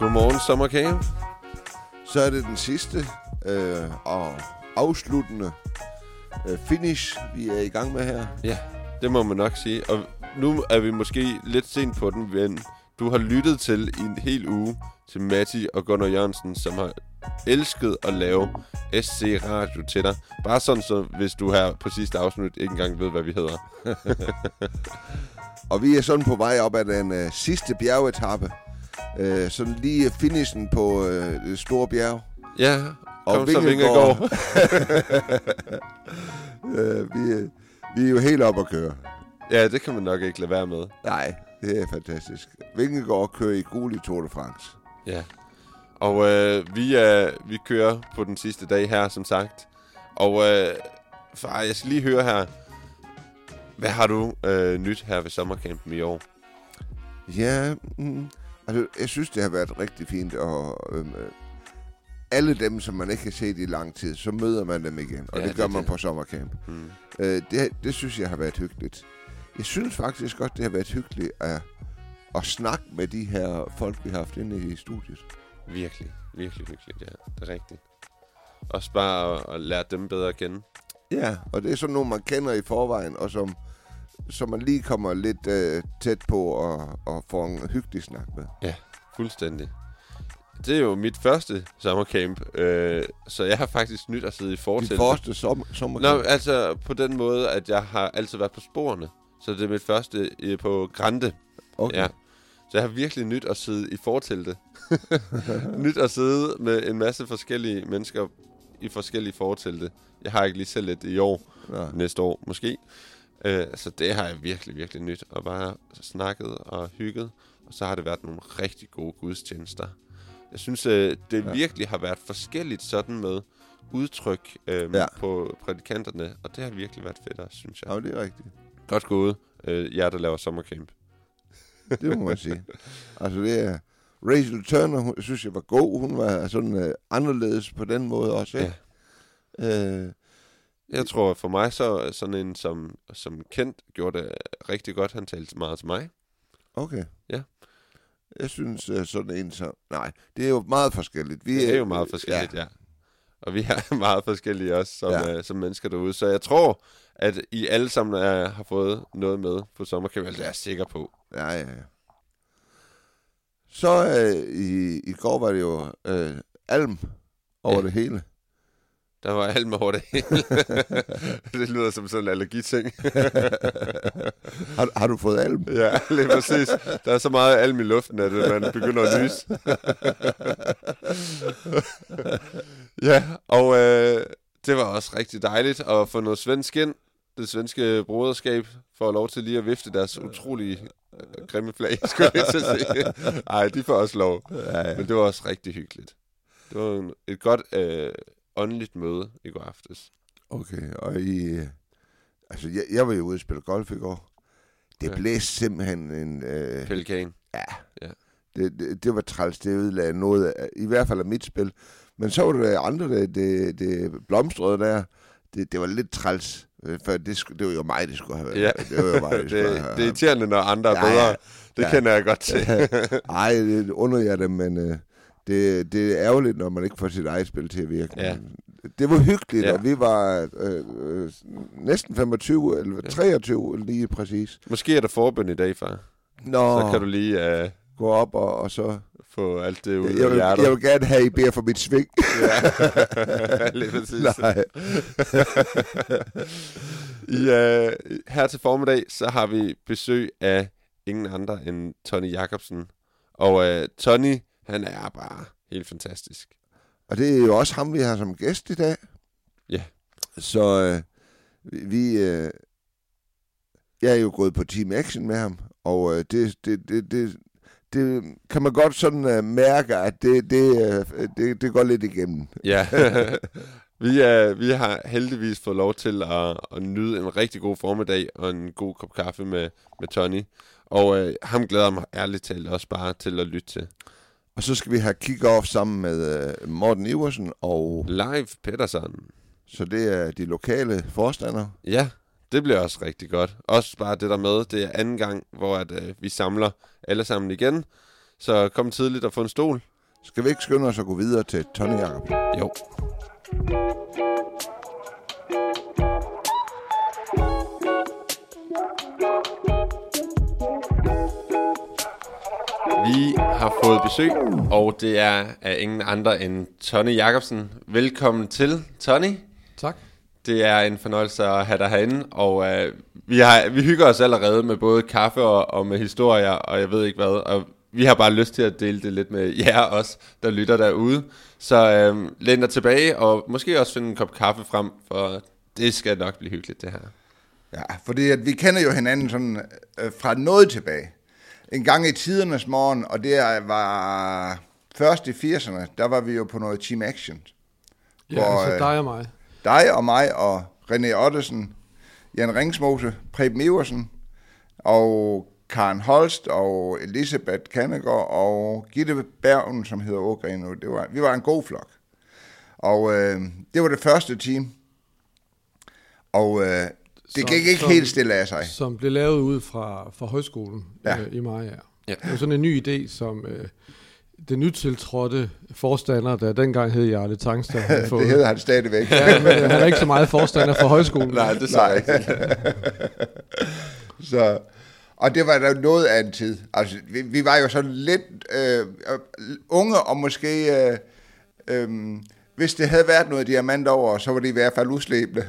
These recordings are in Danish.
Godmorgen, sommerkage. Så er det den sidste øh, og afsluttende øh, finish, vi er i gang med her. Ja, det må man nok sige. Og nu er vi måske lidt sent på den, men du har lyttet til i en hel uge til Matti og Gunnar Jørgensen, som har elsket at lave SC Radio til dig. Bare sådan, så hvis du her på sidste afsnit ikke engang ved, hvad vi hedder. Og vi er sådan på vej op ad den øh, sidste bjergetappe. Øh, sådan lige finishen på øh, store bjerg. Ja, Og kom så Vingegaard. Vingegaard. Øh, vi, er- vi er jo helt op at køre. Ja, det kan man nok ikke lade være med. Nej, det er fantastisk. Vingegaard kører i gul i Tour de France. Ja. Og øh, vi, er, vi kører på den sidste dag her, som sagt. Og øh, far, jeg skal lige høre her. Hvad har du øh, nyt her ved sommercampen i år? Ja, mm, altså jeg synes, det har været rigtig fint. Og øhm, øh, alle dem, som man ikke har set i lang tid, så møder man dem igen. Og Ja, det gør man det. på sommercamp. Hmm. Øh, det, det synes jeg har været hyggeligt. Jeg synes faktisk godt, det har været hyggeligt at, at snakke med de her folk, vi har haft inde i studiet. Virkelig, virkelig hyggeligt, ja. Det er rigtigt. Også bare at, at lære dem bedre at kende. Ja, og det er sådan nogle, man kender i forvejen, og som, som man lige kommer lidt øh, tæt på og, og får en hyggelig snak med. Fuldstændig. Det er jo mit første sommercamp, øh, så jeg har faktisk nyt at sidde i De fortelt. første sommer, Nå, sommerkamp. altså på den måde, at jeg har altid været på sporene. Så det er mit første øh, på Grande. Okay. Ja. Så jeg har virkelig nyt at sidde i forteltet. nyt at sidde med en masse forskellige mennesker i forskellige fortelte. Jeg har ikke lige selv et i år, Nå. næste år måske. Øh, så det har jeg virkelig, virkelig nyt. Og bare snakket og hygget. Og så har det været nogle rigtig gode gudstjenester. Jeg synes, øh, det Ja. virkelig har været forskelligt sådan med udtryk øh, Ja. på prædikanterne. Og det har virkelig været fedt synes jeg. Ja, det er rigtigt. Godt gået, øh, jer der laver sommercamp. Det må man sige. Altså det er... Rachel Turner, hun, synes jeg var god. Hun var sådan øh, anderledes på den måde også. Ikke? Øh, Jeg tror for mig, så sådan en som, som kendt gjorde det rigtig godt. Han talte meget til mig. okay. Ja. Jeg synes øh, sådan en som... Nej, det er jo meget forskelligt. Vi Det er jo meget forskelligt, ja. Og vi er meget forskellige også som, Ja. ja. øh, som mennesker derude. Så jeg tror, at I alle sammen er, har fået noget med på sommercamp. Altså, det er jeg sikker på. Ja, ja. Så øh, i, i går var det jo øh, alm over Ja. det hele. Der var alt med over det hele. det lyder som sådan en allergiting. Har, har du fået alm? ja, lige præcis. Der er så meget alm i luften, at øh, man begynder at lyse. ja, og øh, det var også rigtig dejligt at få noget svensk ind. Det svenske broderskab får lov til lige at vifte deres utrolige grimme flag, skulle jeg at sige. Ej, de får også lov. Ja, ja. Men det var også rigtig hyggeligt. Det var en, et godt øh, åndeligt møde i går aftes. Okay, og I... Altså, jeg, jeg var jo ude og spille golf i går. Det Ja. blæste simpelthen en... Øh, Pelikan. det, det, det var træls, det ødelagde noget, af, i hvert fald af mit spil. Men så var det andre, det, det, det blomstrede der. Det, det var lidt træls, for det, det var jo mig, det skulle have været. Ja. Det var jo mig, det det, have det er irriterende, når andre er Ja, ja. bedre. Det Ja. kender jeg godt til. Ej, det under jeg det, men øh, det, det er ærgerligt, når man ikke får sit eget spil til at virke. Ja. Det var hyggeligt, Ja. ja. og vi var øh, øh, næsten 25, eller 23 lige præcis. Måske er der forbøn i dag, far. Nå, Så kan du lige uh, gå op og, og så... få alt det ud Jeg af hjertet. jeg vil gerne have, at I beder for mit sving. Ja, lige præcis. Nej. I, uh, her til formiddag, så har vi besøg af ingen andre end Tony Jacobsen. Og uh, Tony, han er bare helt fantastisk. Og det er jo også ham, vi har som gæst i dag. Ja. Så øh, vi... Øh, jeg er jo gået på Team Action med ham, og øh, det, det, det, det, det kan man godt sådan øh, mærke, at det, det, øh, det, det går lidt igennem. Ja, vi, er, vi har heldigvis fået lov til at, at nyde en rigtig god formiddag og en god kop kaffe med, med Tony. Og øh, ham glæder mig ærligt talt også bare til at lytte til. Og så skal vi have kick-off sammen med øh, Morten Iversen og Live Pedersen. Så det er de lokale forstandere. Ja, det bliver også rigtig godt. Også bare det der med, det er anden gang, hvor at, øh, vi samler alle sammen igen. Så kom tidligt og få en stol. Skal vi ikke skynde os at gå videre til Tony Jacob? Jo. Vi har fået besøg, og det er af ingen andre end Tony Jacobsen. Velkommen til, Tony. Tak. Det er en fornøjelse at have dig herinde, og øh, vi, har, vi hygger os allerede med både kaffe og, og med historier, og jeg ved ikke hvad, og vi har bare lyst til at dele det lidt med jer også, der lytter derude. Så øh, læn dig tilbage, og måske også finde en kop kaffe frem, for det skal nok blive hyggeligt, det her. Ja, fordi at vi kender jo hinanden sådan øh, fra noget tilbage. En gang i tidernes morgen, og det var først i 80'erne, der var vi jo på noget Team Action. Ja, Hvor, altså øh, dig og mig. Dig og mig og René Ottesen, Jan Ringsmose, Preben Iversen og Karen Holst og Elisabeth Kannegård og Gitte Bergen, som hedder Ågren nu. Det var, vi var en god flok. Og øh, det var det første team. Og øh, det Som- gik ikke som- helt stille af sig. Som blev lavet ud fra, fra højskolen Ja. øh, i Maja. Ja. Det var sådan en ny idé, som øh, den nytiltrådte forstander, der dengang hed Jarle Tangstad, havde fået. Det hedder han stadigvæk. Ja, men han er ikke så meget forstander for højskolen. Nej, det er så og det var da noget af en tid. Altså, vi, vi var jo sådan lidt øh, øh, unge, og måske, øh, øh, hvis det havde været noget diamant over, så var det i hvert fald udslæbende.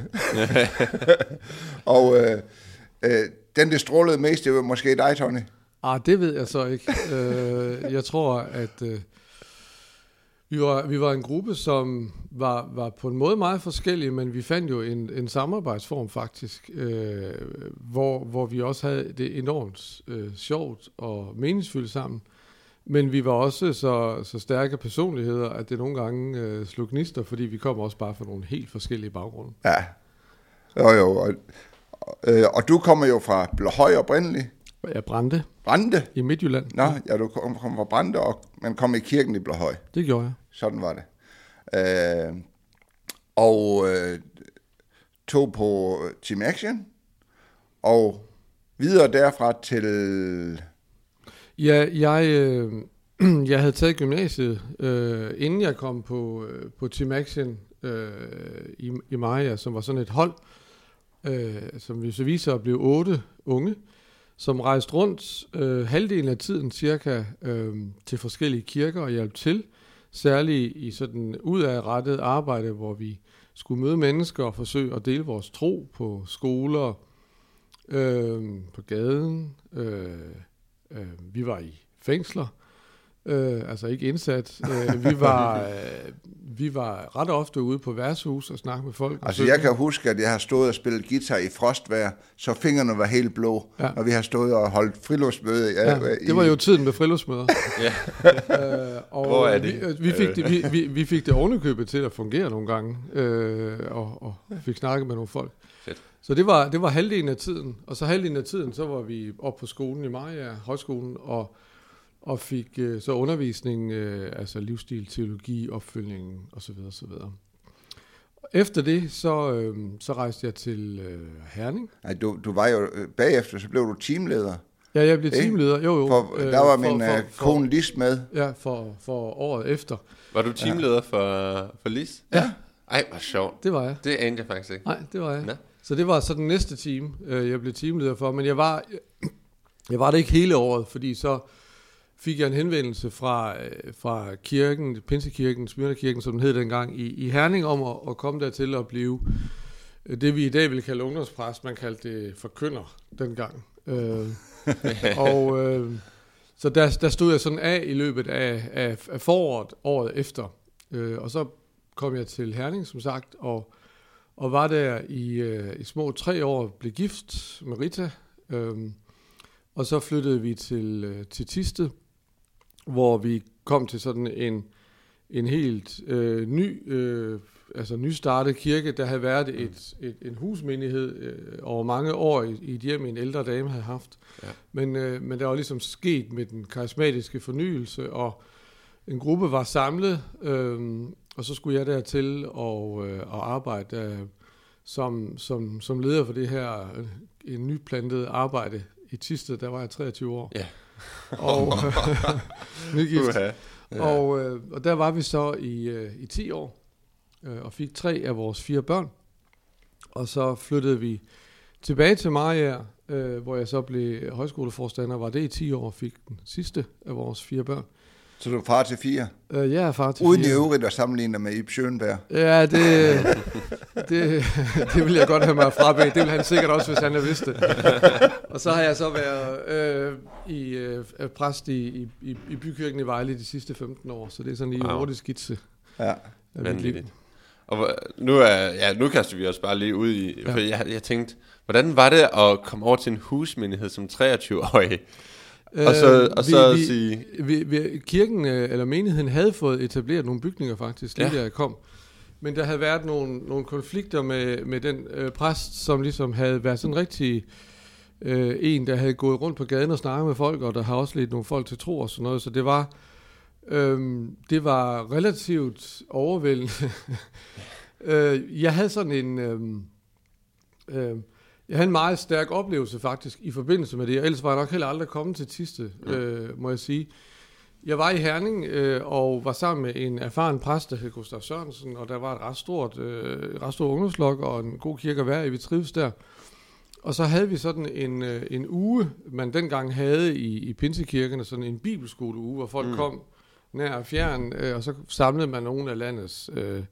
og øh, øh, den, der strålede mest, det var måske dig, Tony. Ah, det ved jeg så ikke. øh, jeg tror, at øh, vi, var, vi var en gruppe, som var, var på en måde meget forskellige, men vi fandt jo en, en samarbejdsform faktisk, øh, hvor, hvor vi også havde det enormt øh, sjovt og meningsfyldt sammen. Men vi var også så, så stærke personligheder, at det nogle gange øh, slog gnister, fordi vi kom også bare fra nogle helt forskellige baggrunde. Ja. Jo, jo. Og, øh, og du kommer jo fra Blåhøj oprindeligt. Jeg brændte Brande. i Midtjylland. Nå, ja, du kom, kom fra Brande, og man kom i kirken i Blåhøj. Det gjorde jeg. Sådan var det. Øh, og øh, tog på Team Action, og videre derfra til... Ja, jeg, øh, jeg havde taget gymnasiet, øh, inden jeg kom på, øh, på Team Action øh, i, i Maja, som var sådan et hold, øh, som vi så viser at blive otte unge, som rejste rundt øh, halvdelen af tiden cirka øh, til forskellige kirker og hjalp til, særligt i sådan udadrettet arbejde, hvor vi skulle møde mennesker og forsøge at dele vores tro på skoler, øh, på gaden, øh, Øh, vi var i fængsler, øh, altså ikke indsat. Øh, vi, var, øh, vi var ret ofte ude på værtshus og snakke med folk. Altså, jeg kan huske, at jeg har stået og spillet guitar i frostvejr, så fingrene var helt blå, ja. Ja. når vi har stået og holdt friluftsmøde. Ja, det var jo tiden med friluftsmøder. Ja. øh, og Hvor er vi, det? øh, vi, fik det, vi, vi, vi fik det ovenikøbet til at fungere nogle gange, øh, og, og fik snakket med nogle folk. Fedt. Så det var, det var halvdelen af tiden, og så halvdelen af tiden, så var vi op på skolen i Maja, højskolen, og, og fik øh, så undervisning, øh, altså livsstil, teologi, opfølgning osv. osv. Efter det, så, øh, så rejste jeg til øh, Herning. Nej, du, du var jo øh, bagefter, så blev du teamleder. Ja, jeg blev Ikke? teamleder. Jo, jo. For, øh, der var for- min for- øh, for- kone Lis med. Ja, for, for året efter. Var du teamleder for, for Lis? Ja. Ej, hvor sjovt. Det var jeg. Det anede jeg faktisk ikke. Nej, det var jeg. Nå. Så det var så den næste team, øh, jeg blev teamleder for. Men jeg var, jeg var det ikke hele året, fordi så fik jeg en henvendelse fra, øh, fra kirken, Pinsekirken, Smyrnakirken, som den hed dengang, i, i Herning, om at, at komme dertil og blive øh, det, vi i dag vil kalde ungdomspræst. Man kaldte det forkynder dengang. Øh, og øh, så der, der stod jeg sådan af i løbet af, af, af foråret året efter. Øh, og så kom jeg til Herning, som sagt, og, og var der i, øh, i små tre år, blev gift med Rita. Øhm, og så flyttede vi til, øh, til Tisted, hvor vi kom til sådan en, en helt øh, ny, øh, altså nystartet kirke. Der havde været et, et, en husmenighed øh, over mange år i, i et hjem, en ældre dame havde haft. Ja. Men, øh, men der var ligesom sket med den karismatiske fornyelse, og en gruppe var samlet, øh, og så skulle jeg dertil og, øh, og arbejde øh, som, som, som leder for det her øh, en nyplantet arbejde i Tisted, der var jeg 23 år. Ja. Og nygift. Uha. Og, øh, og der var vi så i, øh, i 10 år, øh, og fik tre af vores fire børn. Og så flyttede vi tilbage til Mariager, øh, hvor jeg så blev højskoleforstander, var det i 10 år, og fik den sidste af vores fire børn. Så du er far til fire? Øh, jeg er far til Uden i fire. øvrigt at sammenligne dig med Ib Schønberg. Ja, det, det, det vil jeg godt have mig frabedt. Det vil han sikkert også, hvis han havde vidst det. Og så har jeg så været øh, i, øh, præst i, i, i, i bykirken i Vejle de sidste 15 år, så det er sådan lige en Wow. hurtig skitse Ja. Vanvittigt. Og nu, er, ja, nu kaster vi os bare lige ud i, Ja. for jeg, jeg tænkte, hvordan var det at komme over til en husmenighed som 23-årig? Og så, og så Øh, vi, sige, vi, vi, kirken, øh, eller menigheden, havde fået etableret nogle bygninger faktisk, lige ja. da jeg kom. Men der havde været nogle, nogle konflikter med, med den øh, præst, som ligesom havde været sådan rigtig øh, en, der havde gået rundt på gaden og snakket med folk, og der har også lidt nogle folk til tro og sådan noget. Så det var, øh, det var relativt overvældende. øh, jeg havde sådan en... Øh, øh, jeg havde en meget stærk oplevelse faktisk i forbindelse med det, og ellers var jeg nok heller aldrig kommet til Tiste, øh, må jeg sige. Jeg var i Herning øh, og var sammen med en erfaren præst, der hed Gustav Sørensen, og der var et ret stort, øh, ret stort ungdomslok og en god kirke at være i. Vi trives der. Og så havde vi sådan en, øh, en uge, man dengang havde i, i Pinsekirkerne, sådan en bibelskoleuge, hvor folk mm. kom nær og fjern, øh, og så samlede man nogle af landets øh,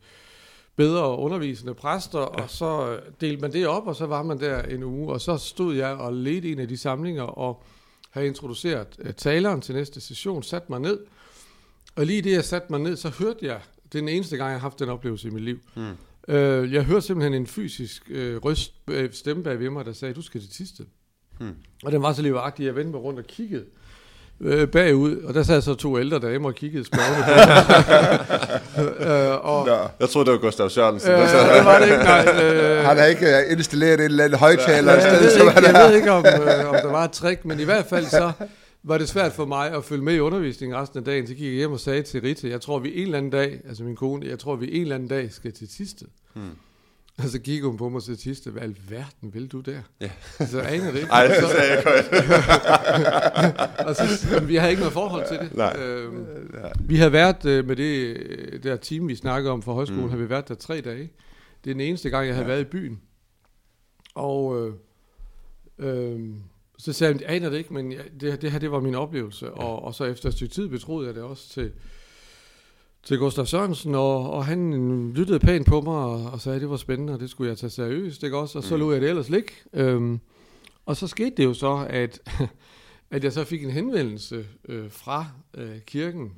bedre undervisende præster, ja. og så øh, delte man det op, og så var man der en uge, og så stod jeg og ledte en af de samlinger, og havde introduceret øh, taleren til næste session, satte mig ned, og lige det, jeg satte mig ned, så hørte jeg, det er den eneste gang, jeg har haft den oplevelse i mit liv, Mm. Øh, jeg hørte simpelthen en fysisk øh, røst, øh, stemme bag ved mig, der sagde, du skal til Tisted. Hmm. Og den var så livagtig, jeg vendte mig rundt og kiggede øh, bagud, og der sad så to ældre damer og kiggede spørgende på øh, og, Nå. jeg troede, det var Gustav Sørensen. øh, der sad- det var det ikke, nej. Øh, Han har ikke øh, installeret en eller anden højtaler et jeg, ved som ikke, han jeg ved ikke, om, øh, om der var et trick, men i hvert fald så var det svært for mig at følge med i undervisningen resten af dagen. Så gik jeg hjem og sagde til Rita, jeg tror, vi en eller anden dag, altså min kone, jeg tror, vi en eller anden dag skal til Tisted. Hmm. Og så kiggede hun på mig sagde, Tisted, hvad alverden vil du der? Ja. Så aner det ikke. Ej, det sagde jeg godt. og så, men vi havde ikke noget forhold til det. Nej. Øhm, vi havde været øh, med det øh, der team, vi snakkede om for højskolen, Mm. havde vi været der tre dage. Det er den eneste gang, jeg havde ja. været i byen. Og øh, øh, så sagde jeg, aner det ikke, men jeg, det, det her, det var min oplevelse. Og, og så efter et stykke tid betroede jeg det også til, til Gustav Sørensen, og, og han lyttede pænt på mig og, og sagde, at det var spændende, og det skulle jeg tage seriøst, ikke også? Og så Mm. lå jeg det ellers ligge. Øhm, og så skete det jo så, at, at jeg så fik en henvendelse øh, fra øh, kirken,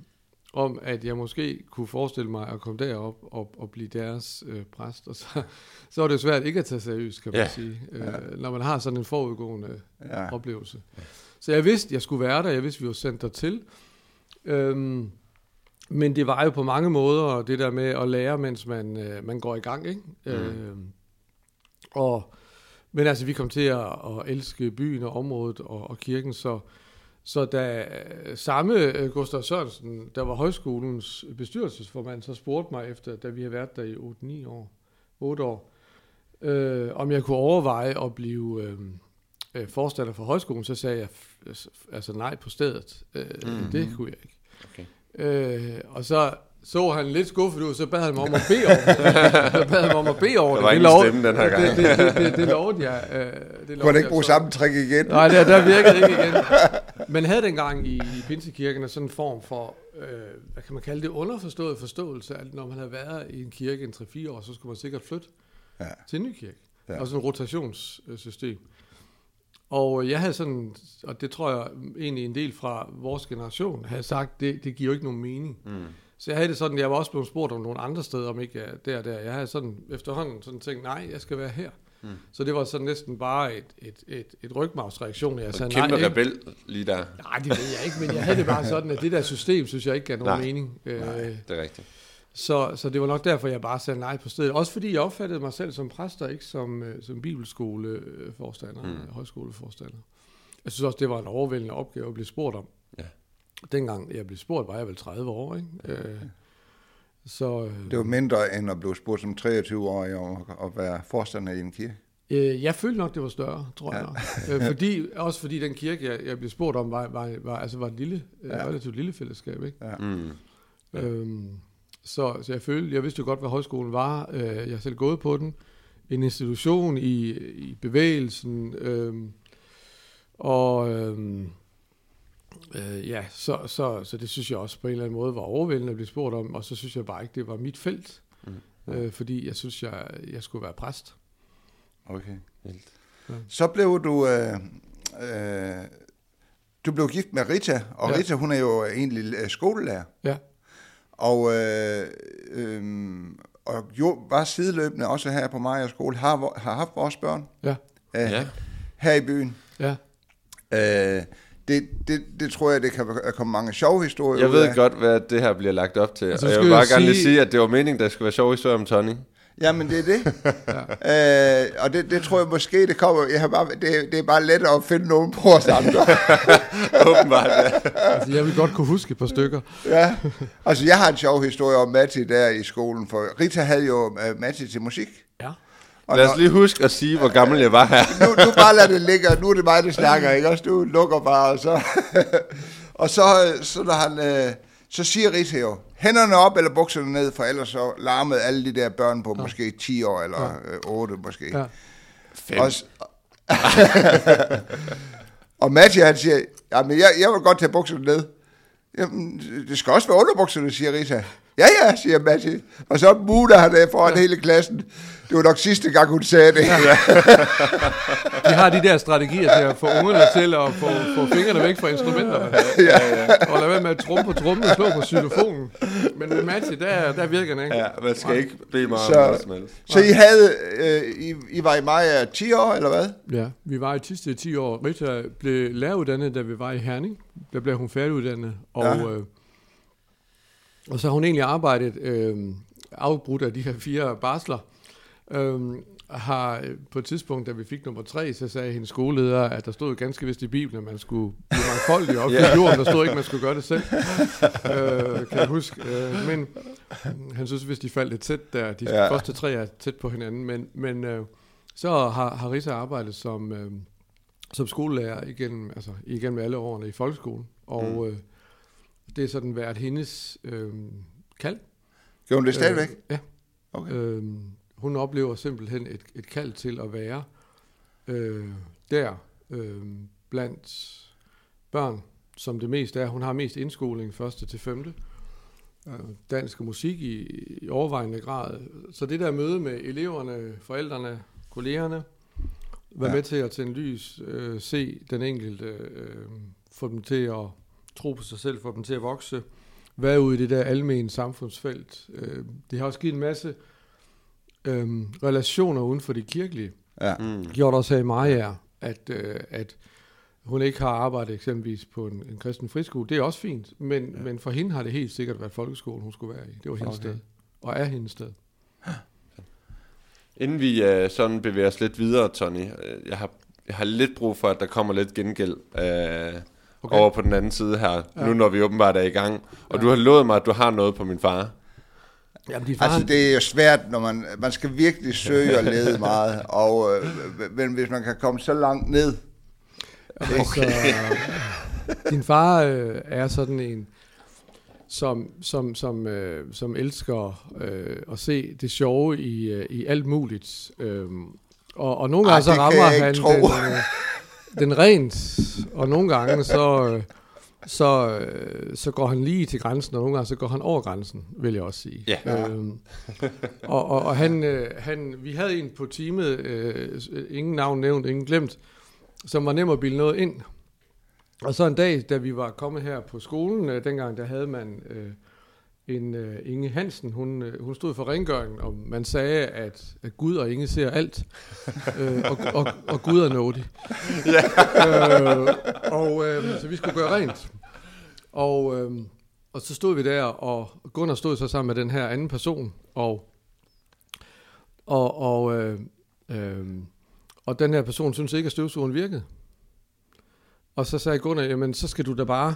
om at jeg måske kunne forestille mig at komme derop og, og blive deres øh, præst. Og så, så var det jo svært ikke at tage seriøst, kan man Ja. sige, øh, når man har sådan en forudgående Ja. oplevelse. Så jeg vidste, jeg skulle være der, jeg vidste, vi var sendt dertil. Øhm, men det var jo på mange måder det der med at lære, mens man, øh, man går i gang. Ikke? Mm. Øhm, og, men altså, vi kom til at, at elske byen og området og, og kirken, så, så da øh, samme øh, Gustav Sørensen, der var højskolens bestyrelsesformand, så spurgte mig efter, da vi havde været der i 8-9 år, 8 år, øh, om jeg kunne overveje at blive øh, øh, forstander for højskolen, så sagde jeg altså nej på stedet. Øh, mm. Det kunne jeg ikke. Okay. Øh, og så så han lidt skuffet ud, så bad han mig om at bede over det. Så bad han mig om at bede over Der det. var det ingen stemme den her gang. Det, det, det, det, det lovede jeg. Øh, det Kunne lovede han ikke bruge samme trick igen? Nej, der, der virkede ikke igen. Man havde dengang i, i Pinsekirken sådan en form for, øh, hvad kan man kalde det, underforstået forståelse, at når man havde været i en kirke en 3-4 år, så skulle man sikkert flytte Ja. til en ny kirke. Ja. Og sådan et rotationssystem. Og jeg havde sådan, og det tror jeg egentlig en del fra vores generation, havde sagt, det, det giver jo ikke nogen mening. Mm. Så jeg havde det sådan, jeg var også blevet spurgt om nogle andre steder, om ikke jeg der og der. Jeg havde sådan efterhånden sådan tænkt, nej, jeg skal være her. Mm. Så det var sådan næsten bare et, et, et, et rygmavsreaktion. Jeg sagde, kæmpe nej, rebel lige der. Nej, det ved jeg ikke, men jeg havde det bare sådan, at det der system, synes jeg ikke gav nogen Nej. mening. Øh, Det er rigtigt. Så, så det var nok derfor, jeg bare sagde nej på stedet. Også fordi jeg opfattede mig selv som præst, og ikke som, øh, som bibelskoleforstander, Mm. mm. højskoleforstander. Jeg synes også, det var en overvældende opgave at blive spurgt om. Ja. dengang jeg blev spurgt, var jeg vel 30 år, ikke? Øh, så, øh, Det var mindre end at blive spurgt som 23-årig om at- at være forstander i en kirke. Øh, jeg følte nok, det var større, tror jeg. nok. Øh, fordi, også fordi den kirke, jeg, jeg blev spurgt om, var, var, var, altså var et lille, ja. Ja. relativt lille fællesskab. Ikke? Mm. Øhm, så, så jeg følte, jeg vidste jo godt, hvad højskolen var. Øh, jeg har selv gået på den. En institution i, i bevægelsen. Øhm, og øhm, øh, ja, så, så, så det synes jeg også på en eller anden måde var overvældende at blive spurgt om. Og så synes jeg bare ikke, det var mit felt. Mm. Øh, fordi jeg synes, jeg, jeg skulle være præst. Okay. Vildt. Ja. Så blev du... Øh, øh, du blev gift med Rita, og Ja. ja. Rita, hun er jo egentlig øh, skolelærer. Ja. Og, øh, øh, og jo, var sideløbende også her på Maja skole, har, har haft vores børn Ja. øh, Ja. her i byen. Ja. Øh, det, det, det tror jeg, det kan komme mange sjove historier Jeg ud ved af. godt, hvad det her bliver lagt op til. Altså, og jeg vil jeg bare gerne lige sige- sige, at det var meningen, der skulle være sjov historie om Tony. Jamen, det er det. ja. øh, og det, det tror jeg måske, det kommer... Jeg har bare, det, det er bare lettere at finde nogen på os andre. Åbenbart, ja. Altså, jeg vil godt kunne huske et par stykker. ja. Altså, jeg har en sjov historie om Matti der i skolen, for Rita havde jo uh, Matti til musik. Ja. Og Lad os lige huske at sige, hvor gammel jeg var her. nu, nu bare lad det ligge, og nu er det mig, der snakker, ikke også? Du lukker bare, og så... og så, så når han... Øh, så siger jo, hænderne op eller bukserne ned, for ellers så larmede alle de der børn på ja. måske 10 år, eller øh, 8 måske. Ja. Fem. Og, s- og Mathias han siger, jamen jeg, jeg vil godt tage bukserne ned. Jamen, det skal også være underbukserne, siger Rita. Ja, ja, siger Mathias. Og så muler han af foran ja. hele klassen. Det var nok sidste gang, hun sagde det. Ja. De har de der strategier til at få ungerne til at få, få fingrene væk fra instrumenterne. ja. Og lade være med at trumme på trummen og slå på xylofonen. Men med Matti, der, der virker den ikke. Ja, man skal ikke bede mig om Så- noget som helst. Så I havde, øh, I, I var i Maja 10 år, eller hvad? Ja, vi var i Tiste i 10 år. Rita blev læreruddannet, da vi var i Herning. Der blev hun færdiguddannet. Og, Ja. øh, og så har hun egentlig arbejdet øh, afbrudt af de her fire barsler. Øh, har øh, på et tidspunkt, da vi fik nummer tre, så sagde hendes skoleleder, at der stod ganske vist i Bibelen, at man skulle blive mangfoldig op i jorden. Der stod ikke, at man skulle gøre det selv. øh, kan jeg huske. Øh, men han synes, hvis de faldt lidt tæt der, de ja. første tre er tæt på hinanden. Men, men øh, så har, har Risa arbejdet som, øh, som skolelærer igennem, altså, igennem alle årene i folkeskolen. Og mm. øh, det er sådan været hendes øh, kald. Gjorde hun det stadigvæk? Øh, ja. Okay. Øh, hun oplever simpelthen et, et kald til at være øh, der øh, blandt børn, som det mest er. Hun har mest indskoling første til femte. Øh, dansk og musik i, i overvejende grad. Så det der møde med eleverne, forældrene, kollegerne, være Ja. med til at tænde lys, øh, se den enkelte, øh, få dem til at tro på sig selv, få dem til at vokse, være ude i det der almene samfundsfelt. Øh, det har også givet en masse øh, relationer uden for det kirkelige. Ja. Mm. Gjort også her i Maja, at, øh, at hun ikke har arbejdet eksempelvis på en, en kristen friskole. Det er også fint, men, ja. men for hende har det helt sikkert været folkeskolen, hun skulle være i. Det var hendes Okay. sted, og er hendes sted. Inden vi uh, sådan bevæger os lidt videre, Tony, uh, jeg, har, jeg har lidt brug for, at der kommer lidt gengæld uh, okay. over på den anden side her, ja. Nu når vi åbenbart er i gang. Og Ja. du har lovet mig, at du har noget på min far. Jamen, din far, Altså, det er jo svært, når man, man skal virkelig søge og lede meget, og, øh, men hvis man kan komme så langt ned, Okay. Så, din far øh, er sådan en, som, som, som, øh, som elsker øh, at se det sjove i, øh, i alt muligt. Øh, og, og nogle Ej, gange så det kan rammer han tro. den, øh, den rent, og nogle gange så, så, så går han lige til grænsen, og nogle gange så går han over grænsen, vil jeg også sige. Ja. Øhm, og, og, og han, øh, han, vi havde en på teamet, øh, ingen navn nævnt, ingen glemt, som var nem at bilde noget ind. Og så en dag, da vi var kommet her på skolen, øh, dengang der havde man øh, en øh, Inge Hansen, hun, øh, hun stod for rengøringen, og man sagde, at, at Gud og Inge ser alt, øh, og, og, og Gud er nådig. øh, og øh, så vi skulle gøre rent. Og, øh, og så stod vi der, og Gunnar stod så sammen med den her anden person, og, og, og, øh, øh, og den her person synes ikke, at støvsugeren virkede. Og så sagde Gunnar, jamen så skal du da bare,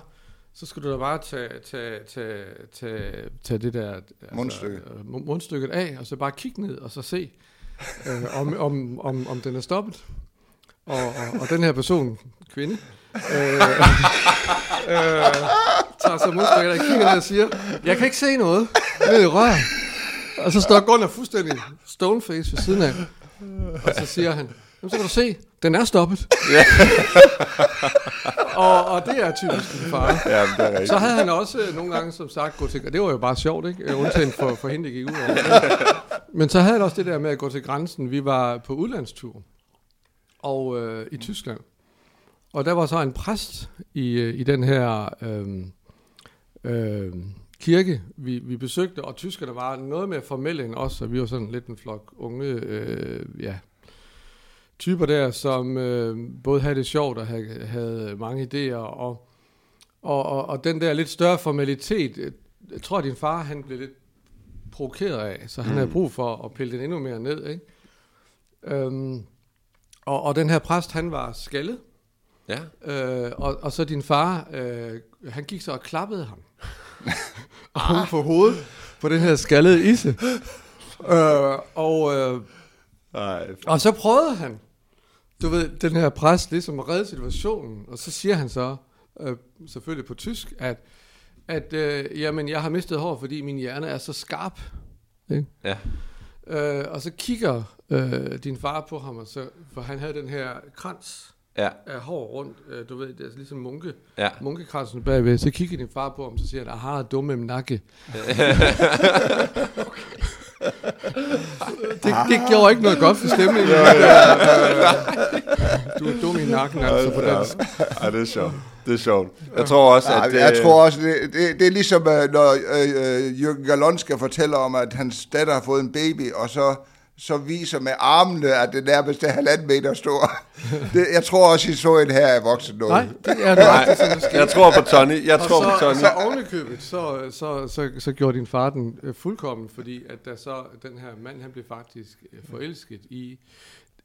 så skal du da bare tage, tage, tage, tage, tage det der... Altså, Mundstykke. øh, mu- mundstykket af, og så bare kigge ned, og så se, øh, om, om, om, om den er stoppet. Og, og, og den her person, kvinde, øh, øh, tager så mundstykket af, kigger ned og siger, jeg kan ikke se noget ned i røret. Og så står Gunnar fuldstændig stoneface ved siden af. Og så siger han, Jamen, så kan du se, den er stoppet. og, og det er typisk din far. Ja, det er rigtigt. Så havde han også øh, nogle gange, som sagt, gået til, og det var jo bare sjovt, ikke? Øh, Undtagen for, for hende, det gik ud over. Men så havde han også det der med at gå til grænsen. Vi var på udlandstur og øh, i Tyskland. Og der var så en præst i, øh, i den her øh, øh, kirke, vi, vi besøgte, og tyskerne var noget mere formelle end os, og vi var sådan lidt en flok unge øh, ja, typer der, som øh, både havde det sjovt og havde, havde mange idéer, og, og, og, og den der lidt større formalitet, øh, jeg tror, at din far han blev lidt provokeret af, så han mm. havde brug for at pille den endnu mere ned, ikke? Øhm, og, og den her præst, han var skaldet, Ja. øh, og, og så din far, øh, han gik så og klappede ham. Oven på hovedet på den her skaldede isse. Øh, og, øh, Ej, og så prøvede han, du ved, den her præst ligesom redde situationen, og så siger han så, øh, selvfølgelig på tysk, at, at øh, jamen, jeg har mistet hår, fordi min hjerne er så skarp. Ikke? ja. Øh, og så kigger øh, din far på ham, og så, for han havde den her krans Ja, af hår rundt, øh, du ved, det er ligesom munke, ja. munkekransen bagved. Så kigger din far på ham, så siger han, aha, dumme nakke. det, det gjorde ikke noget godt for stemningen. du er dum i nakken, altså på dansk. Ej, det er sjovt. Det er sjovt. Jeg tror også, at... Ja, jeg øh, tror også, det, det, det er ligesom, øh, når øh, øh, Jürgen Galonska fortæller om, at hans datter har fået en baby, og så, så viser med armene, at det nærmest er halvanden meter stor. Det, jeg tror også, I så en her er voksen noget. Nej, det er som sker. Jeg tror på Tony. Jeg Og tror på så, Tony. så ovenikøbet, så, så, så, så gjorde din far den øh, fuldkommen, fordi at der så, den her mand, han blev faktisk øh, forelsket i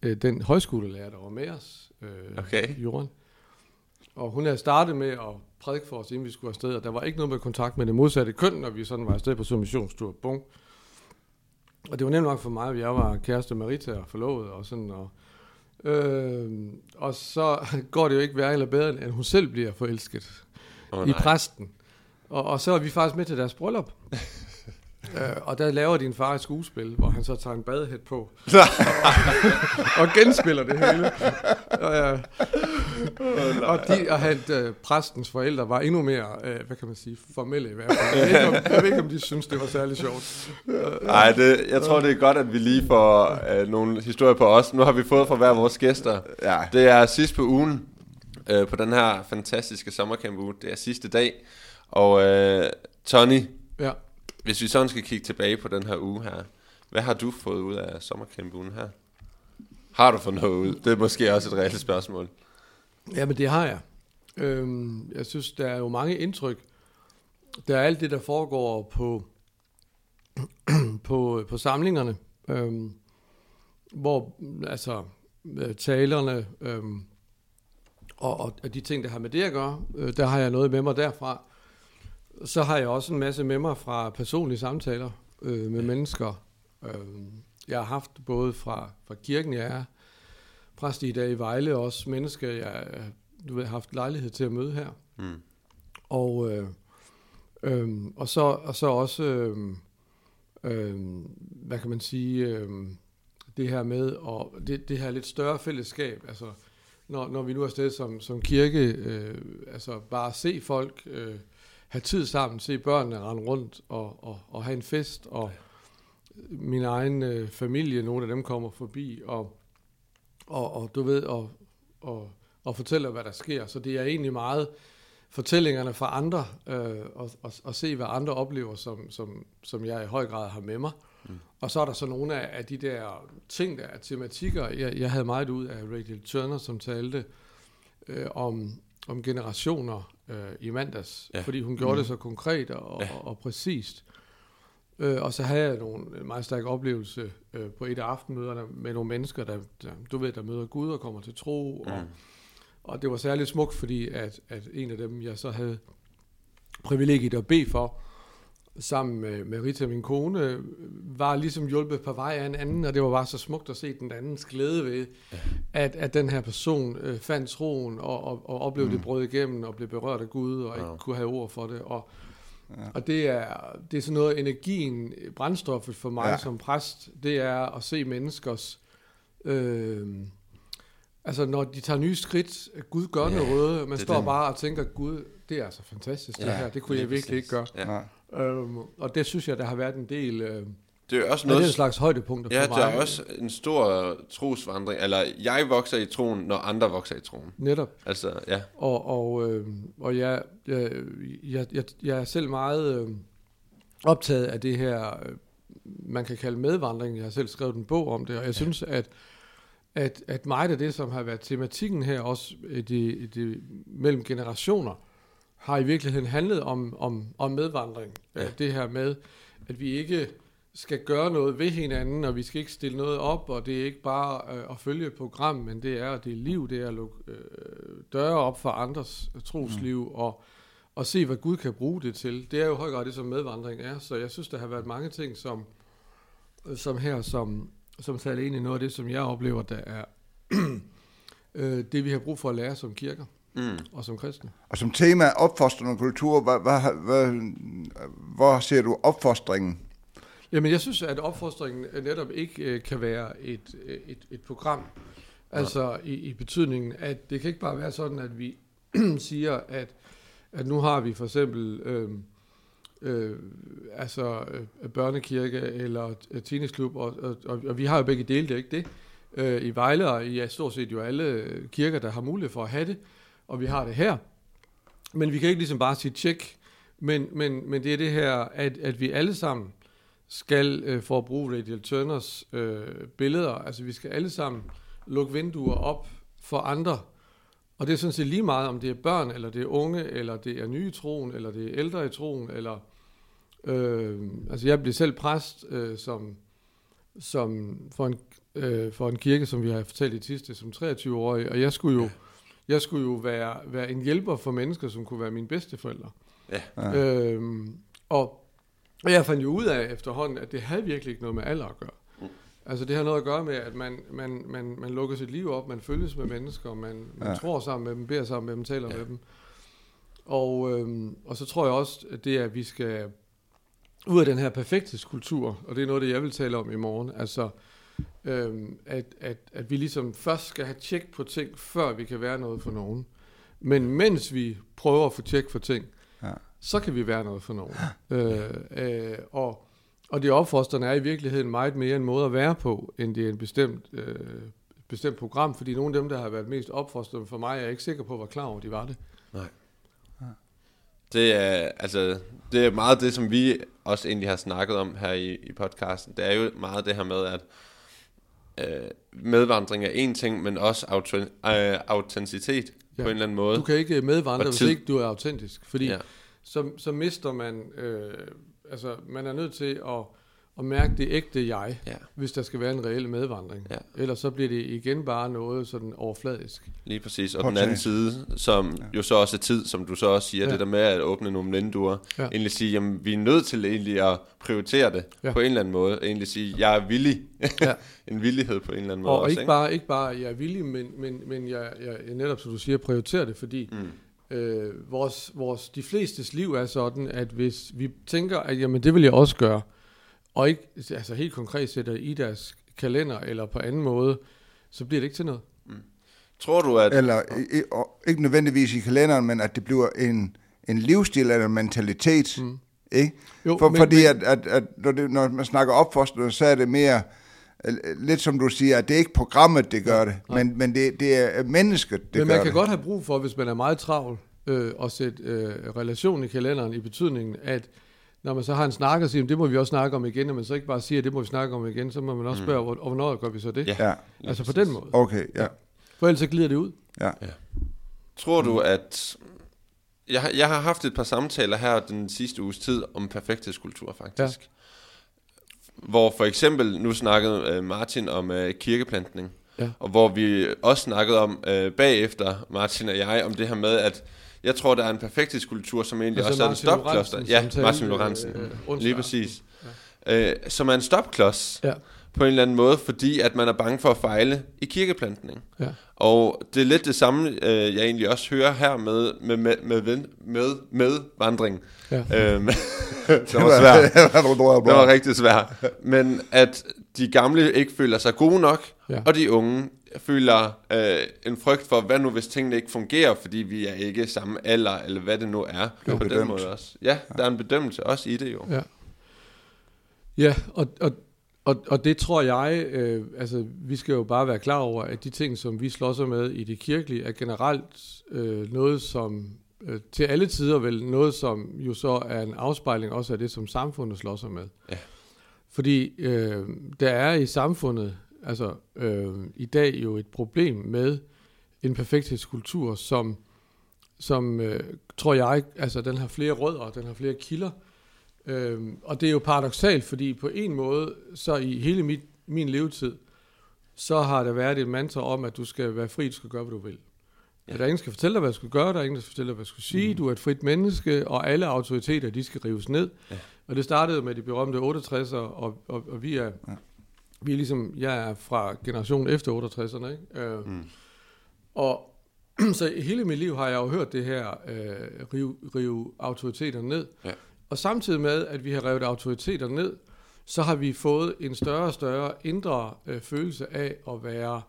øh, den højskolelærer, der var med os, øh, Okay. Jorden. Og hun havde startet med at prædike for os, inden vi skulle afsted, og der var ikke noget med kontakt med det modsatte køn, når vi sådan var afsted på submissionstur. Bum. Og det var nemt nok for mig, at jeg var kæreste Marita og forlovet og sådan, og, øh, og så går det jo ikke værre eller bedre, end at hun selv bliver forelsket oh, i nej. præsten. Og, og så er vi faktisk med til deres bryllup. øh, og der laver din far et skuespil, hvor han så tager en badehæt på. og genspiller det hele. Og, og, de, og han, øh, præstens forældre var endnu mere, øh, hvad kan man sige, formelle i hvert fald. Jeg ved, ikke, om, jeg ved ikke, om de synes, det var særlig sjovt. Ej, det, jeg tror, det er godt, at vi lige får øh, nogle historier på os. Nu har vi fået fra hver vores gæster. Ja. Det er sidst på ugen, øh, på den her fantastiske sommercamp-uge. Det er sidste dag. Og øh, Tony, Ja. hvis vi sådan skal kigge tilbage på den her uge her, hvad har du fået ud af sommercamp-ugen her? Har du fået noget ud? Det er måske også et reelt spørgsmål. Jamen, det har jeg. Øhm, jeg synes, der er jo mange indtryk. Der er alt det, der foregår på, på, på samlingerne, øhm, hvor altså øh, talerne øhm, og, og, og de ting, der har med det at gøre, øh, der har jeg noget med mig derfra. Så har jeg også en masse med mig fra personlige samtaler øh, med mennesker. Øh, jeg har haft både fra, fra kirken, jeg er præst i dag i Vejle, og også mennesker, jeg du ved, har haft lejlighed til at møde her. Mm. Og, øh, øh, og, så, og så også, øh, øh, hvad kan man sige, øh, det her med, og det, det her lidt større fællesskab, altså når, når vi nu er afsted som, som kirke, øh, altså bare se folk, øh, have tid sammen, se børnene rende rundt og, og, og have en fest, og min egen øh, familie, nogle af dem kommer forbi, og, og, og du ved, og, og, og fortæller, hvad der sker. Så det er egentlig meget fortællingerne fra andre, øh, og, og, og se, hvad andre oplever, som, som, som jeg i høj grad har med mig. Mm. Og så er der så nogle af, af de der ting, der er tematikker. Jeg, jeg havde meget ud af Rachel Turner, som talte øh, om, om generationer øh, i mandags, Ja. fordi hun gjorde mm. det så konkret og, ja. og, og præcist. Øh, og så havde jeg nogle, en meget stærk oplevelse øh, på et af aftenmøderne med nogle mennesker, der, der, du ved, der møder Gud og kommer til tro. Og, Mm. og det var særligt smukt, fordi at, at en af dem, jeg så havde privilegiet at bede for, sammen med, med Rita, min kone, var ligesom hjulpet på vej af en anden, og det var bare så smukt at se den andens glæde ved, at, at den her person øh, fandt troen og, og, og oplevede mm. det brød igennem og blev berørt af Gud og ikke kunne have ord for det. Og, ja. og det er, det er sådan noget, energien, brændstoffet for mig ja. som præst, det er at se menneskers... Øh, Altså, når de tager nye skridt, Gud gør ja, noget man står den. bare og tænker, Gud, det er altså fantastisk, ja, det her, det kunne jeg virkelig ikke gøre. Ja. Øhm, og det synes jeg, der har været en del... Øh, det er også noget, det er en slags højdepunkter ja, for mig. Ja, det er også en stor trosvandring, eller jeg vokser i troen, når andre vokser i troen. Netop. Altså, ja. Og, og, øh, og jeg, jeg, jeg, jeg, jeg er selv meget øh, optaget af det her, øh, man kan kalde medvandring. Jeg har selv skrevet en bog om det, og jeg synes, at at, at meget af det, som har været tematikken her, også i de, i de, mellem generationer, har i virkeligheden handlet om, om, om medvandring. Ja. Det her med, at vi ikke skal gøre noget ved hinanden, og vi skal ikke stille noget op, og det er ikke bare øh, at følge et program, men det er, det er liv, det er at lukke øh, døre op for andres trosliv, mm. og, og se, hvad Gud kan bruge det til. Det er jo høj grad det, som medvandring er, så jeg synes, der har været mange ting, som, som her, som, som taler ind i noget af det, som jeg oplever, der er øh, det, vi har brug for at lære som kirker mm. og som kristne. Og som tema opfostrende kultur, hvad, hvad, hvad, hvor ser du opfostringen? Jamen, jeg synes, at opfostringen netop ikke øh, kan være et, øh, et, et program. Altså i, i betydningen, at det kan ikke bare være sådan, at vi siger, at, at nu har vi for eksempel... Øh, øh, altså øh, børnekirke eller øh, teenageklub, og, og, og, og vi har jo begge dele, det er ikke det. Øh, I Vejle og i ja, stort set jo alle kirker, der har mulighed for at have det, og vi har det her. Men vi kan ikke ligesom bare sige tjek, men, men, men det er det her, at, at vi alle sammen skal, øh, for at bruge Radial Turners øh, billeder, altså vi skal alle sammen lukke vinduer op for andre, og det er sådan set lige meget, om det er børn, eller det er unge, eller det er nye i troen, eller det er ældre i troen, eller Øh, altså jeg blev selv præst øh, som, som for, en, øh, for en kirke, som vi har fortalt i sidste, som 23-årig, og jeg skulle jo, jeg skulle jo være, være en hjælper for mennesker, som kunne være mine bedsteforældre. Ja. Øh, og, og jeg fandt jo ud af efterhånden, at det havde virkelig ikke noget med alder at gøre. Mm. Altså det har noget at gøre med, at man, man, man, man lukker sit liv op, man følges med mennesker, man, man ja. tror sammen med dem, beder sammen med dem, taler ja. med dem. Og, øhm, og så tror jeg også, at det er, at vi skal ud af den her perfekthedskultur, og det er noget, det jeg vil tale om i morgen, altså øhm, at, at, at vi ligesom først skal have tjek på ting, før vi kan være noget for nogen. Men mens vi prøver at få tjek for ting. Så kan vi være noget for nogen. øh, øh, og, og det opfostrende er i virkeligheden meget mere en måde at være på, end det er en bestemt, øh, bestemt program, fordi nogle af dem, der har været mest opfostrende for mig, er jeg ikke sikker på, hvor klar over, de var det. Nej. Det er, altså, det er meget det, som vi også egentlig har snakket om her i, i podcasten. Det er jo meget det her med, at øh, medvandring er en ting, men også auto, øh, autenticitet ja. på en eller anden måde. Du kan ikke medvandre, hvis ikke du er autentisk, fordi ja. Så, så mister man, øh, altså man er nødt til at at mærke det ægte jeg, ja. hvis der skal være en reel medvandring. Ja. Ellers så bliver det igen bare noget sådan overfladisk. Lige præcis. Og okay. den anden side, som ja. jo så også er tid, som du så også siger, ja. det der med at åbne nogle vinduer, ja. egentlig sige, jamen vi er nødt til egentlig at prioritere det ja. på en eller anden måde. Egentlig sige, jeg er villig. Ja. en villighed på en eller anden måde. Og også, ikke, ikke? Bare, ikke bare, jeg er villig, men, men, men jeg, jeg, jeg netop, som du siger, prioriterer det, fordi mm. Øh, vores, vores, de flestes liv er sådan, at hvis vi tænker, at jamen, det vil jeg også gøre, og ikke altså helt konkret sætter i deres kalender eller på anden måde, så bliver det ikke til noget. Mm. Tror du, at... Eller ikke nødvendigvis i kalenderen, men at det bliver en, en livsstil eller en mentalitet. Mm. Ikke? Jo, For, men, fordi men, at, at, at når, det, når man snakker opfostring, så er det mere lidt som du siger, at det er ikke programmet, det gør det, nej. men, men det, det er mennesket, det Men man kan det. godt have brug for, hvis man er meget travl, øh, at sætte øh, relation i kalenderen i betydningen, at når man så har en snak og siger, det må vi også snakke om igen, og man så ikke bare siger, at det må vi snakke om igen, så må man også mm. spørge, mm. og hvornår gør vi så det? Ja. Altså på den måde. Okay, ja. For ellers så glider det ud. Ja. ja. Tror du, at... Jeg, jeg har haft et par samtaler her den sidste uges tid om perfekthedskultur, faktisk. Ja. Hvor for eksempel, nu snakkede uh, Martin om uh, kirkeplantning, ja. og hvor vi også snakkede om uh, bagefter, Martin og jeg, om det her med, at Jeg tror, der er en perfekthedskultur, som egentlig Altså også er en Martin stopklods. Ja, Martin Lorentzen. øh, onsdag Lige præcis. Øh, som er en stopklods Ja. På en eller anden måde, fordi at man er bange for at fejle i kirkeplantning. Ja. Og det er lidt det samme, øh, jeg egentlig også hører her med, med, med, med, med, med, med vandring. Ja. Øhm, det var svært. det var Det var rigtig svært. Men at de gamle ikke føler sig gode nok, Ja. ja. og de unge føler øh, en frygt for, hvad nu hvis tingene ikke fungerer, fordi vi er ikke samme alder, eller hvad det nu er. Jo, på bedømt. den måde også. Ja, der er en bedømmelse også i det jo. Ja, ja og, og, og, og det tror jeg, øh, altså vi skal jo bare være klar over, at de ting, som vi slås med i det kirkelige, er generelt øh, noget, som øh, til alle tider vel noget, som jo så er en afspejling også af det, som samfundet slår sig med. Ja. Fordi øh, der er i samfundet, altså øh, i dag jo et problem med en perfekthedskultur, som, som øh, tror jeg, altså den har flere rødder, den har flere kilder, Øhm, og det er jo paradoxalt, fordi på en måde, så i hele mit, min levetid, så har der været et mantra om, at du skal være fri, du skal gøre, hvad du vil. Ja. Ja. Der er ingen, der skal fortælle dig, hvad du skal gøre, der er ingen, der skal fortælle dig, hvad du skal sige. Mm. Du er et frit menneske, og alle autoriteter, de skal rives ned. Ja. Og det startede med de berømte 68'ere, og, og, og vi er... Ja. Vi er ligesom, jeg er fra generationen efter 68'erne, ikke? Øh, Mm. og så hele mit liv har jeg jo hørt det her øh, rive, rive autoriteter ned. Ja. Og samtidig med, at vi har revet autoriteter ned, så har vi fået en større og større indre øh, følelse af at være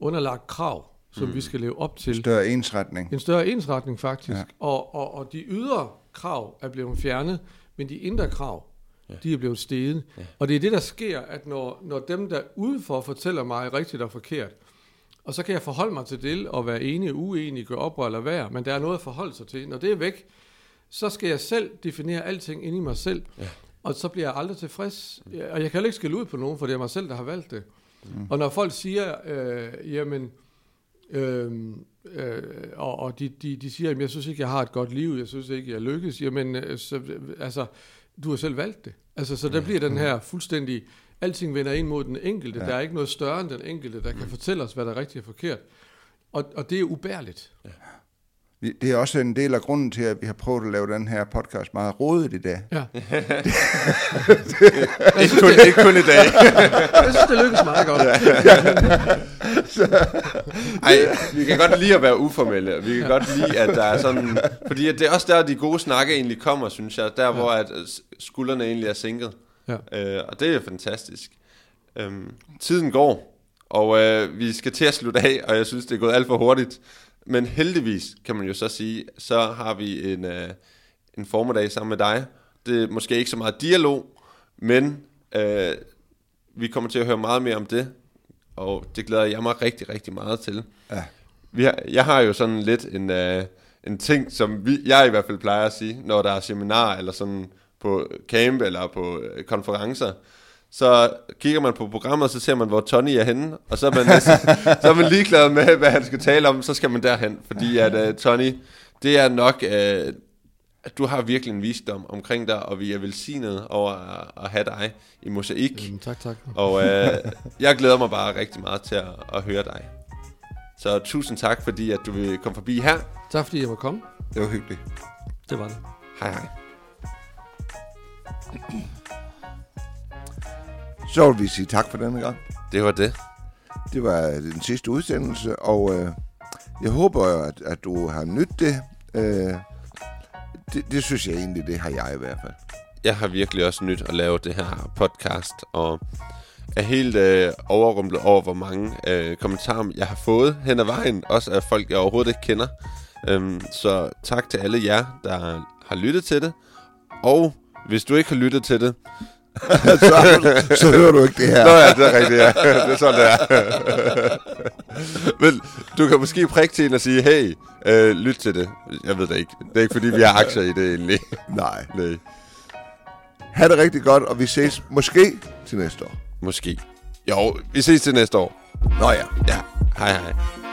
underlagt krav, som mm. vi skal leve op til. Større ensretning. En større ensretning faktisk. Ja. Og, og, og de ydre krav er blevet fjernet, men de indre krav, Ja. de er blevet steget. Ja. Og det er det, der sker, at når, når dem, der udenfor fortæller mig rigtigt og forkert, og så kan jeg forholde mig til det og være enig og uenig, gøre oprør eller være, men der er noget at forholde sig til. Når det er væk, så skal jeg selv definere alting inde i mig selv, Ja. og så bliver jeg aldrig tilfreds. Og jeg kan heller ikke skille ud på nogen, for det er mig selv, der har valgt det. Mm. Og når folk siger, øh, jamen, øh, øh, og, og de, de, de siger, at jeg synes ikke, jeg har et godt liv, jeg synes ikke, jeg lykkes, jamen, øh, så, altså, du har selv valgt det. Altså, så der bliver den her fuldstændig, alting vender ind mod den enkelte, Ja. ja. der er ikke noget større end den enkelte, der kan fortælle os, hvad der er rigtigt og forkert. Og, og det er ubærligt. Vi- Det er også en del af grunden til, at vi har prøvet at lave den her podcast meget rodet i dag. Ja. Ikke, kun, ikke kun i dag. Jeg synes, det lykkes meget godt. Ej, vi kan godt lide at være uformelle. og Vi kan godt lide, at der er sådan... Fordi at det er også der, de gode snakke egentlig kommer, synes jeg. Der, hvor at øh, skuldrene egentlig er sænket. Ja. Øh, og det er fantastisk. Øhm, tiden går, og øh, vi skal til at slutte af, og jeg synes, det er gået alt for hurtigt. Men heldigvis, kan man jo så sige, så har vi en, øh, en formiddag sammen med dig. Det er måske ikke så meget dialog, men øh, vi kommer til at høre meget mere om det, og det glæder jeg mig rigtig, rigtig meget til. Ja. Vi har, jeg har jo sådan lidt en, øh, en ting, som vi, jeg i hvert fald plejer at sige, når der er seminarer eller sådan på camp eller på øh, konferencer, så kigger man på programmet, så ser man, hvor Tony er henne, og så er man, næsten, så er man ligeglad med, hvad han skal tale om, så skal man derhen, fordi at uh, Tony, det er nok, uh, at du har virkelig en visdom omkring dig, og vi er velsignet over at, at have dig i mosaik. Jamen, tak, tak. Og øh, jeg glæder mig bare rigtig meget til at, at høre dig. Så tusind tak, fordi at du vil komme forbi her. Tak fordi jeg må komme. Det var hyggeligt. Det var det. Hej hej. Så vil vi sige tak for denne gang. Det var det. Det var den sidste udsendelse, og øh, jeg håber, at, at du har nydt det. Øh, det. Det synes jeg egentlig, det har jeg i hvert fald. Jeg har virkelig også nyt at lave det her podcast, og er helt øh, overrumplet over, hvor mange øh, kommentarer jeg har fået hen ad vejen. Også af folk, jeg overhovedet ikke kender. Øhm, så tak til alle jer, der har lyttet til det. Og hvis du ikke har lyttet til det, så, så hører du ikke det her. Nå ja, det er rigtigt, ja. Det er sådan, det er. Men du kan måske prikke til en og sige, hey, øh, lyt til det. Jeg ved det ikke. Det er ikke, fordi vi har aktier i det egentlig. Nej. Nej, Ha' det rigtig godt, og vi ses måske til næste år. måske. Jo, vi ses til næste år. Nå ja. Ja, hej hej.